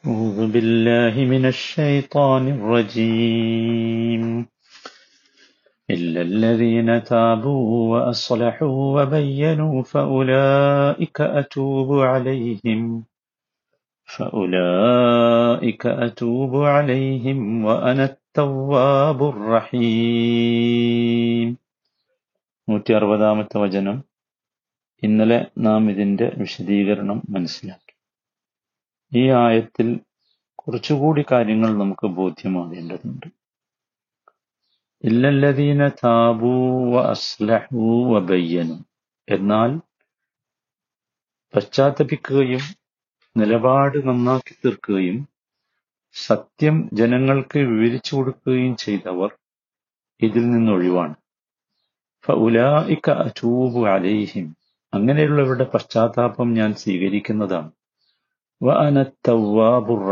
أعوذ بالله من الشيطان الرجيم إلا الذين تابوا وأصلحوا وبينوا فأولئك أتوب عليهم فأولئك أتوب عليهم وأنا التواب الرحيم നൂറ്റി അറുപതാമത്തെ വചനം ഇന്നലെ നാം ഇതിന്റെ വിശദീകരണം മനസ്സിലാക്കി ഈ ആയത്തിൽ കുറച്ചുകൂടി കാര്യങ്ങൾ നമുക്ക് ബോധ്യമാകേണ്ടതുണ്ട്. ഇല്ലല്ലദീന താബൂ വ അസ്ലഹൂ വ ബയ്യനു. എന്നാൽ പശ്ചാത്തപിക്കുകയും നിലപാട് നന്നാക്കി തീർക്കുകയും സത്യം ജനങ്ങൾക്ക് വിവരിച്ചു കൊടുക്കുകയും ചെയ്തവർ ഇതിൽ നിന്നൊഴിവാണ് ഫഉലായിക അതൂബു അലൈഹിം. അങ്ങനെയുള്ളവരുടെ പശ്ചാത്താപം ഞാൻ സ്വീകരിക്കുന്നതാണ്.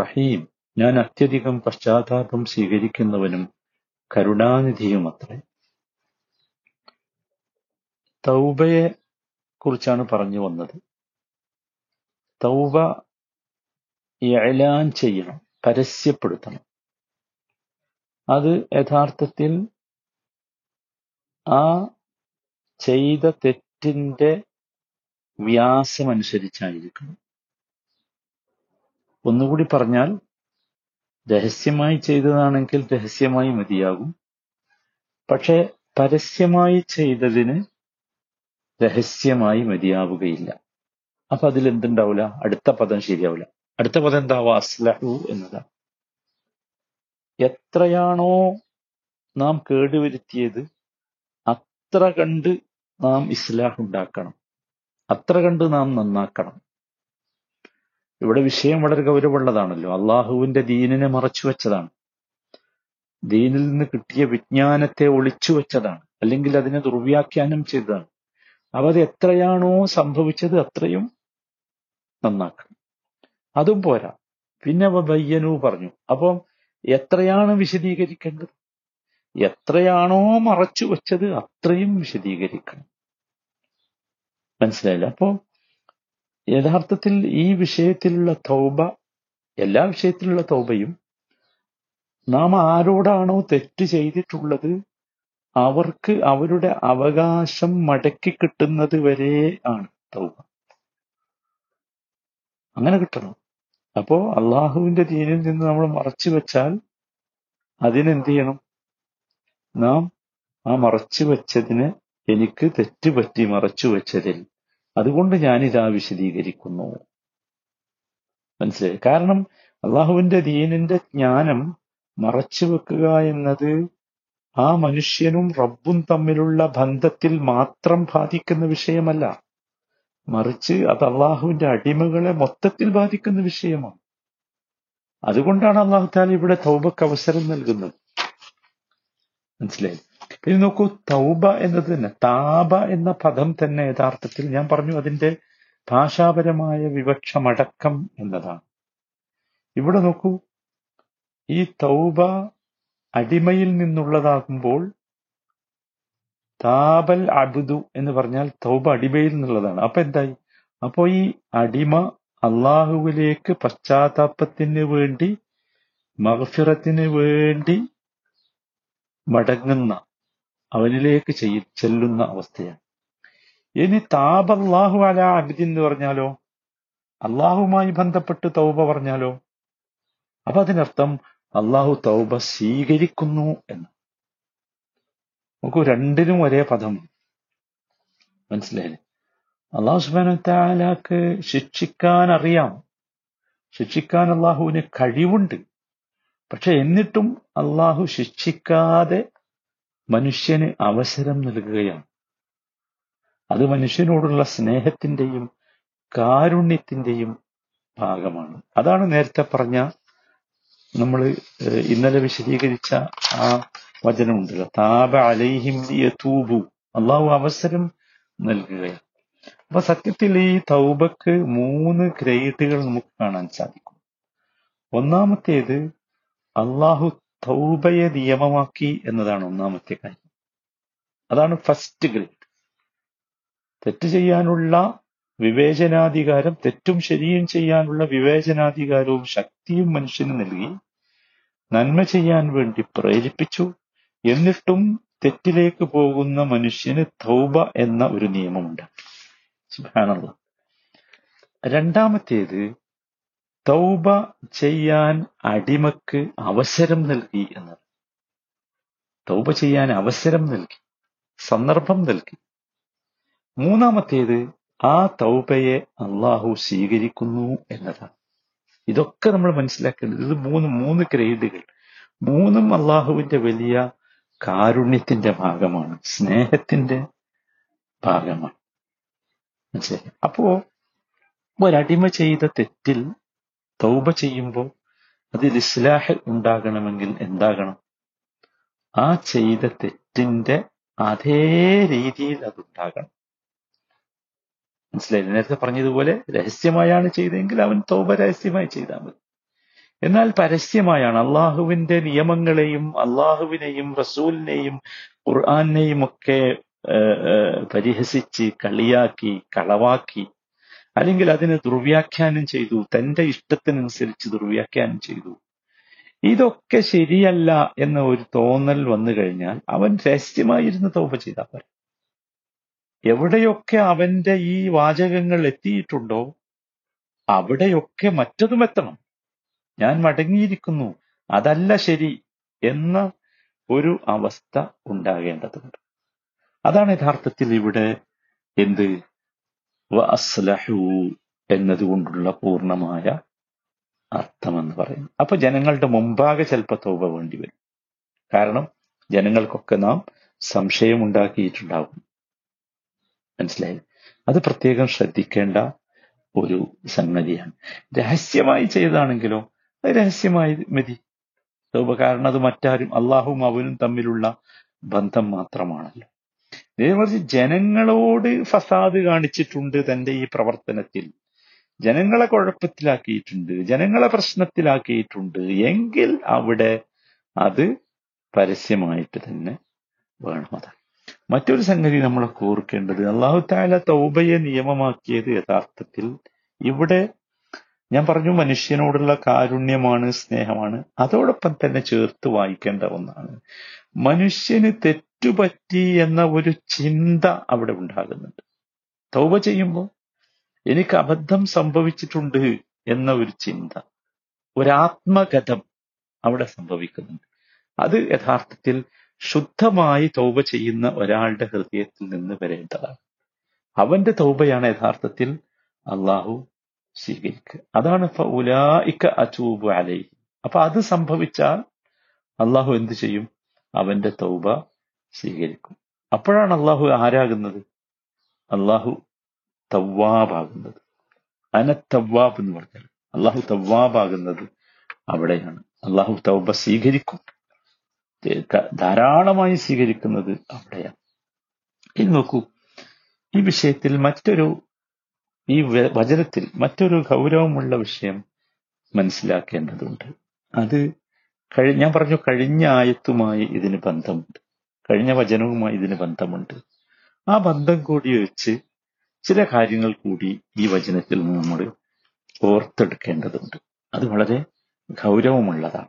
റഹീം. ഞാൻ അത്യധികം പശ്ചാത്താപം സ്വീകരിക്കുന്നവനും കരുണാനിധിയുമത്രേ. തൗബയെ കുറിച്ചാണ് പറഞ്ഞു വന്നത്. തൗബ എലാൻ ചെയ്യണം പരസ്യപ്പെടുത്തണം. അത് യഥാർത്ഥത്തിൽ ആ ചെയ്ത തെറ്റിന്റെ വ്യാസമനുസരിച്ചായിരിക്കണം. ഒന്നുകൂടി പറഞ്ഞാൽ രഹസ്യമായി ചെയ്തതാണെങ്കിൽ രഹസ്യമായി മതിയാകും. പക്ഷെ പരസ്യമായി ചെയ്തതിന് രഹസ്യമായി മതിയാവുകയില്ല. അപ്പൊ അതിൽ എന്തുണ്ടാവില്ല അടുത്ത പദം ശരിയാവില്ല അടുത്ത പദം എന്താവുക അസ്ലഹു എന്നതാണ്. എത്രയാണോ നാം കേടുവരുത്തിയത് അത്ര കണ്ട് നാം ഇസ്ലാഹ് ഉണ്ടാക്കണം. അത്ര കണ്ട് നാം നന്നാക്കണം. ഇവിടെ വിഷയം വളരെ ഗൗരവമുള്ളതാണല്ലോ. അള്ളാഹുവിന്റെ ദീനിനെ മറച്ചു വെച്ചതാണ്. ദീനിൽ നിന്ന് കിട്ടിയ വിജ്ഞാനത്തെ ഒളിച്ചു വെച്ചതാണ്. അല്ലെങ്കിൽ അതിനെ ദുർവ്യാഖ്യാനം ചെയ്തതാണ്. അവ അത് എത്രയാണോ സംഭവിച്ചത് അത്രയും നന്നാക്കണം. അതും പോരാ. പിന്നെ ബയ്യനു പറഞ്ഞു. അപ്പം എത്രയാണ് വിശദീകരിക്കേണ്ടത്? എത്രയാണോ മറച്ചു വെച്ചത് അത്രയും വിശദീകരിക്കണം. മനസ്സിലായില്ല? അപ്പോ യഥാർത്ഥത്തിൽ ഈ വിഷയത്തിലുള്ള തൗബ എല്ലാ വിഷയത്തിലുള്ള തൗബയും നാം ആരോടാണോ തെറ്റ് ചെയ്തിട്ടുള്ളത് അവർക്ക് അവരുടെ അവകാശം മടക്കി കിട്ടുന്നത് വരെ ആണ് തൗബ. അങ്ങനെ കിട്ടണം. അപ്പോ അള്ളാഹുവിന്റെ ദീനിൽ നിന്ന് നമ്മൾ മറച്ചു വെച്ചാൽ അതിനെന്ത് ചെയ്യണം? നാം ആ മറച്ചു വെച്ചതിന് എനിക്ക് തെറ്റ് പറ്റി മറച്ചു വെച്ചതിൽ അതുകൊണ്ട് ഞാനിതാ വിശദീകരിക്കുന്നു. മനസ്സിലായി? കാരണം അള്ളാഹുവിന്റെ ദീനിന്റെ ജ്ഞാനം മറച്ചു വെക്കുക എന്നത് ആ മനുഷ്യനും റബ്ബും തമ്മിലുള്ള ബന്ധത്തിൽ മാത്രം ബാധിക്കുന്ന വിഷയമല്ല. മറിച്ച് അത് അള്ളാഹുവിന്റെ അടിമകളെ മൊത്തത്തിൽ ബാധിക്കുന്ന വിഷയമാണ്. അതുകൊണ്ടാണ് അള്ളാഹു താല ഇവിടെ തൗബക്ക് അവസരം നൽകുന്നത്. മനസ്സിലായി? പിന്നെ നോക്കൂ തൗബ എന്നത് തന്നെ താബ എന്ന പദം തന്നെ യഥാർത്ഥത്തിൽ ഞാൻ പറഞ്ഞു അതിന്റെ ഭാഷാപരമായ വിവക്ഷമടക്കം എന്നതാണ്. ഇവിടെ നോക്കൂ ഈ തൗബ അടിമയിൽ നിന്നുള്ളതാകുമ്പോൾ താപൽ അബുദു എന്ന് പറഞ്ഞാൽ തൗബ അടിമയിൽ നിന്നുള്ളതാണ്. അപ്പൊ എന്തായി? അപ്പോ ഈ അടിമ അള്ളാഹുവിലേക്ക് പശ്ചാത്താപത്തിന് വേണ്ടി മഹഫിറത്തിന് വേണ്ടി മടങ്ങുന്ന അവനിലേക്ക് ചെല്ലുന്ന അവസ്ഥയാണ്. ഇനി താപല്ലാഹു അല അബിദ് എന്ന് പറഞ്ഞാലോ? അള്ളാഹുമായി ബന്ധപ്പെട്ട് തൗബ പറഞ്ഞാലോ? അപ്പൊ അതിനർത്ഥം അള്ളാഹു തൗബ സ്വീകരിക്കുന്നു എന്ന്. നമുക്ക് രണ്ടിനും ഒരേ പദം. മനസ്സിലായില്ലേ? അള്ളാഹു സുബാന ശിക്ഷിക്കാൻ അറിയാം ശിക്ഷിക്കാൻ അള്ളാഹുവിന് കഴിവുണ്ട്. പക്ഷെ എന്നിട്ടും അള്ളാഹു ശിക്ഷിക്കാതെ മനുഷ്യന് അവസരം നൽകുകയാണ്. അത് മനുഷ്യനോടുള്ള സ്നേഹത്തിന്റെയും കാരുണ്യത്തിന്റെയും ഭാഗമാണ്. അതാണ് നേരത്തെ പറഞ്ഞ നമ്മൾ ഇന്നലെ വിശദീകരിച്ച ആ വചനമുണ്ടല്ലോ താപ അലൈഹിം യതൂബു അള്ളാഹു അവസരം നൽകുകയാണ്. അപ്പൊ സത്യത്തിൽ ഈ തൗബക്ക് മൂന്ന് ഗ്രേഡുകൾ നമുക്ക് കാണാൻ സാധിക്കും. ഒന്നാമത്തേത് അള്ളാഹു തൗബയെ നിയമമാക്കി എന്നതാണ് ഒന്നാമത്തെ കാര്യം. അതാണ് ഫസ്റ്റ് ഗ്രേഡ്. തെറ്റ് ചെയ്യാനുള്ള വിവേചനാധികാരം തെറ്റും ശരിയും ചെയ്യാനുള്ള വിവേചനാധികാരവും ശക്തിയും മനുഷ്യന് നൽകി നന്മ ചെയ്യാൻ വേണ്ടി പ്രേരിപ്പിച്ചു. എന്നിട്ടും തെറ്റിലേക്ക് പോകുന്ന മനുഷ്യന് തൗബ എന്ന ഒരു നിയമമുണ്ട്. രണ്ടാമത്തേത് തൗബ ചെയ്യാൻ അടിമക്ക് അവസരം നൽകി എന്ന് തൗബ ചെയ്യാൻ അവസരം നൽകി സന്ദർഭം നൽകി. മൂന്നാമത്തേത് ആ തൗബയെ അള്ളാഹു സ്വീകരിക്കുന്നു എന്നതാണ്. ഇതൊക്കെ നമ്മൾ മനസ്സിലാക്കേണ്ടത്. ഇത് മൂന്ന് മൂന്ന് ഗ്രേഡുകൾ. മൂന്നും അള്ളാഹുവിന്റെ വലിയ കാരുണ്യത്തിന്റെ ഭാഗമാണ് സ്നേഹത്തിന്റെ ഭാഗമാണ്. മനസ്സിലായി? അപ്പോ ഒരടിമ ചെയ്ത തെറ്റിൽ തൗബ ചെയ്യുമ്പോൾ അതിൽ ഇസ്ലാഹ് ഉണ്ടാകണമെങ്കിൽ എന്താകണം? ആ ചെയ്ത തെറ്റിന്റെ അതേ രീതിയിൽ അതുണ്ടാകണം മനസ്സിലായി നേരത്തെ പറഞ്ഞതുപോലെ രഹസ്യമായാണ് ചെയ്തതെങ്കിൽ അവൻ തൗബ രഹസ്യമായി ചെയ്താൽ മതി. എന്നാൽ പരസ്യമായാണ് അള്ളാഹുവിന്റെ നിയമങ്ങളെയും അള്ളാഹുവിനെയും റസൂലിനെയും ഖുർആാനെയും ഒക്കെ പരിഹസിച്ച് കളിയാക്കി കളവാക്കി അല്ലെങ്കിൽ അതിനെ ദുർവ്യാഖ്യാനം ചെയ്തു തന്റെ ഇഷ്ടത്തിനനുസരിച്ച് ദുർവ്യാഖ്യാനം ചെയ്തു. ഇതൊക്കെ ശരിയല്ല എന്ന ഒരു തോന്നൽ വന്നു കഴിഞ്ഞാൽ അവൻ രഹസ്യമായിരുന്ന് തോപ ചെയ്താൽ പോരെ. എവിടെയൊക്കെ അവന്റെ ഈ വാചകങ്ങൾ എത്തിയിട്ടുണ്ടോ അവിടെയൊക്കെ മറ്റതും എത്തണം. ഞാൻ മടങ്ങിയിരിക്കുന്നു അതല്ല ശരി എന്ന ഒരു അവസ്ഥ ഉണ്ടാകേണ്ടതുണ്ട്. അതാണ് യഥാർത്ഥത്തിൽ ഇവിടെ എന്ത് വ അസ്ലഹു എന്നതുകൊണ്ടുള്ള പൂർണമായ അർത്ഥമെന്ന് പറയുന്നു. അപ്പൊ ജനങ്ങളുടെ മുമ്പാകെ ചിലപ്പോൾ തോപ വേണ്ടി വരും. കാരണം ജനങ്ങൾക്കൊക്കെ നാം സംശയമുണ്ടാക്കിയിട്ടുണ്ടാകും മനസ്സിലായി? അത് പ്രത്യേകം ശ്രദ്ധിക്കേണ്ട ഒരു സംഗതിയാണ്. രഹസ്യമായി ചെയ്താണെങ്കിലോ അത് രഹസ്യമായി മതി. തോപ കാരണം അത് മറ്റാരും അള്ളാഹുവും അവനും തമ്മിലുള്ള ബന്ധം മാത്രമാണല്ലോ. നേരെ ജനങ്ങളോട് ഫസാദ് കാണിച്ചിട്ടുണ്ട് തന്റെ ഈ പ്രവർത്തനത്തിൽ. ജനങ്ങളെ കുഴപ്പത്തിലാക്കിയിട്ടുണ്ട് ജനങ്ങളെ പ്രശ്നത്തിലാക്കിയിട്ടുണ്ട് എങ്കിൽ അവിടെ അത് പരസ്യമായിട്ട് തന്നെ വേണം അത്. മറ്റൊരു സംഗതി നമ്മളൊക്കെ ഓർക്കേണ്ടത് അള്ളാഹു താല തൗബയെ നിയമമാക്കിയത് യഥാർത്ഥത്തിൽ ഇവിടെ ഞാൻ പറഞ്ഞു മനുഷ്യനോടുള്ള കാരുണ്യമാണ് സ്നേഹമാണ് അതോടൊപ്പം തന്നെ ചേർത്ത് വായിക്കേണ്ട ഒന്നാണ്. മനുഷ്യന് തെറ്റുപറ്റി എന്ന ഒരു ചിന്ത അവിടെ ഉണ്ടാകുന്നുണ്ട്. തൗബ ചെയ്യുമ്പോൾ എനിക്ക് അബദ്ധം സംഭവിച്ചിട്ടുണ്ട് എന്ന ഒരു ചിന്ത ഒരാത്മഗതം അവിടെ സംഭവിക്കുന്നുണ്ട്. അത് യഥാർത്ഥത്തിൽ ശുദ്ധമായി തൗബ ചെയ്യുന്ന ഒരാളുടെ ഹൃദയത്തിൽ നിന്ന് വരേണ്ടതാണ്. അവന്റെ തൗബയാണ് യഥാർത്ഥത്തിൽ അള്ളാഹു സ്വീകരിക്കുക. അതാണ് ഉലായിക്ക അചൂബ് അലൈ അപ്പൊ അത് സംഭവിച്ചാൽ അള്ളാഹു എന്ത് ചെയ്യും? അവന്റെ തൗബ സ്വീകരിക്കും. അപ്പോഴാണ് അള്ളാഹു ആരാകുന്നത്? അള്ളാഹു തവ്വാബാകുന്നത്. അന തവ്വാബ് എന്ന് പറഞ്ഞാൽ അള്ളാഹു തവ്വാബാകുന്നത് അവിടെയാണ്. അള്ളാഹു തൗബ സ്വീകരിക്കും. ധാരാളമായി സ്വീകരിക്കുന്നത് അവിടെയാണ്. ഇനി നോക്കൂ. ഈ വിഷയത്തിൽ മറ്റൊരു ഈ വചനത്തിൽ മറ്റൊരു ഗൗരവമുള്ള വിഷയം മനസ്സിലാക്കേണ്ടതുണ്ട്. അത് കഴി ഞാൻ പറഞ്ഞു കഴിഞ്ഞ ആയത്തുമായി ഇതിന് ബന്ധമുണ്ട്. കഴിഞ്ഞ വചനവുമായി ഇതിന് ബന്ധമുണ്ട്. ആ ബന്ധം കൂടി വെച്ച് ചില കാര്യങ്ങൾ കൂടി ഈ വചനത്തിൽ നിന്ന് നമ്മൾ ഓർത്തെടുക്കേണ്ടതുണ്ട്. അത് വളരെ ഗൗരവമുള്ളതാണ്.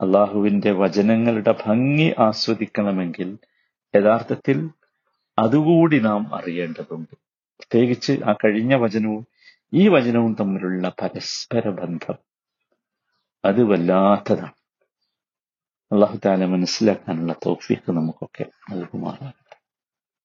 അള്ളാഹുവിന്റെ വചനങ്ങളുടെ ഭംഗി ആസ്വദിക്കണമെങ്കിൽ യഥാർത്ഥത്തിൽ അതുകൂടി നാം അറിയേണ്ടതുണ്ട്. പ്രത്യേകിച്ച് ആ കഴിഞ്ഞ വചനവും ഈ വചനവും തമ്മിലുള്ള പരസ്പര ബന്ധം അത് വല്ലാത്തതാണ് അള്ളാഹു താല മനസ്സിലാക്കാനുള്ള തൗഫീഖ് നമുക്കൊക്കെ നൽകുമാറാണ്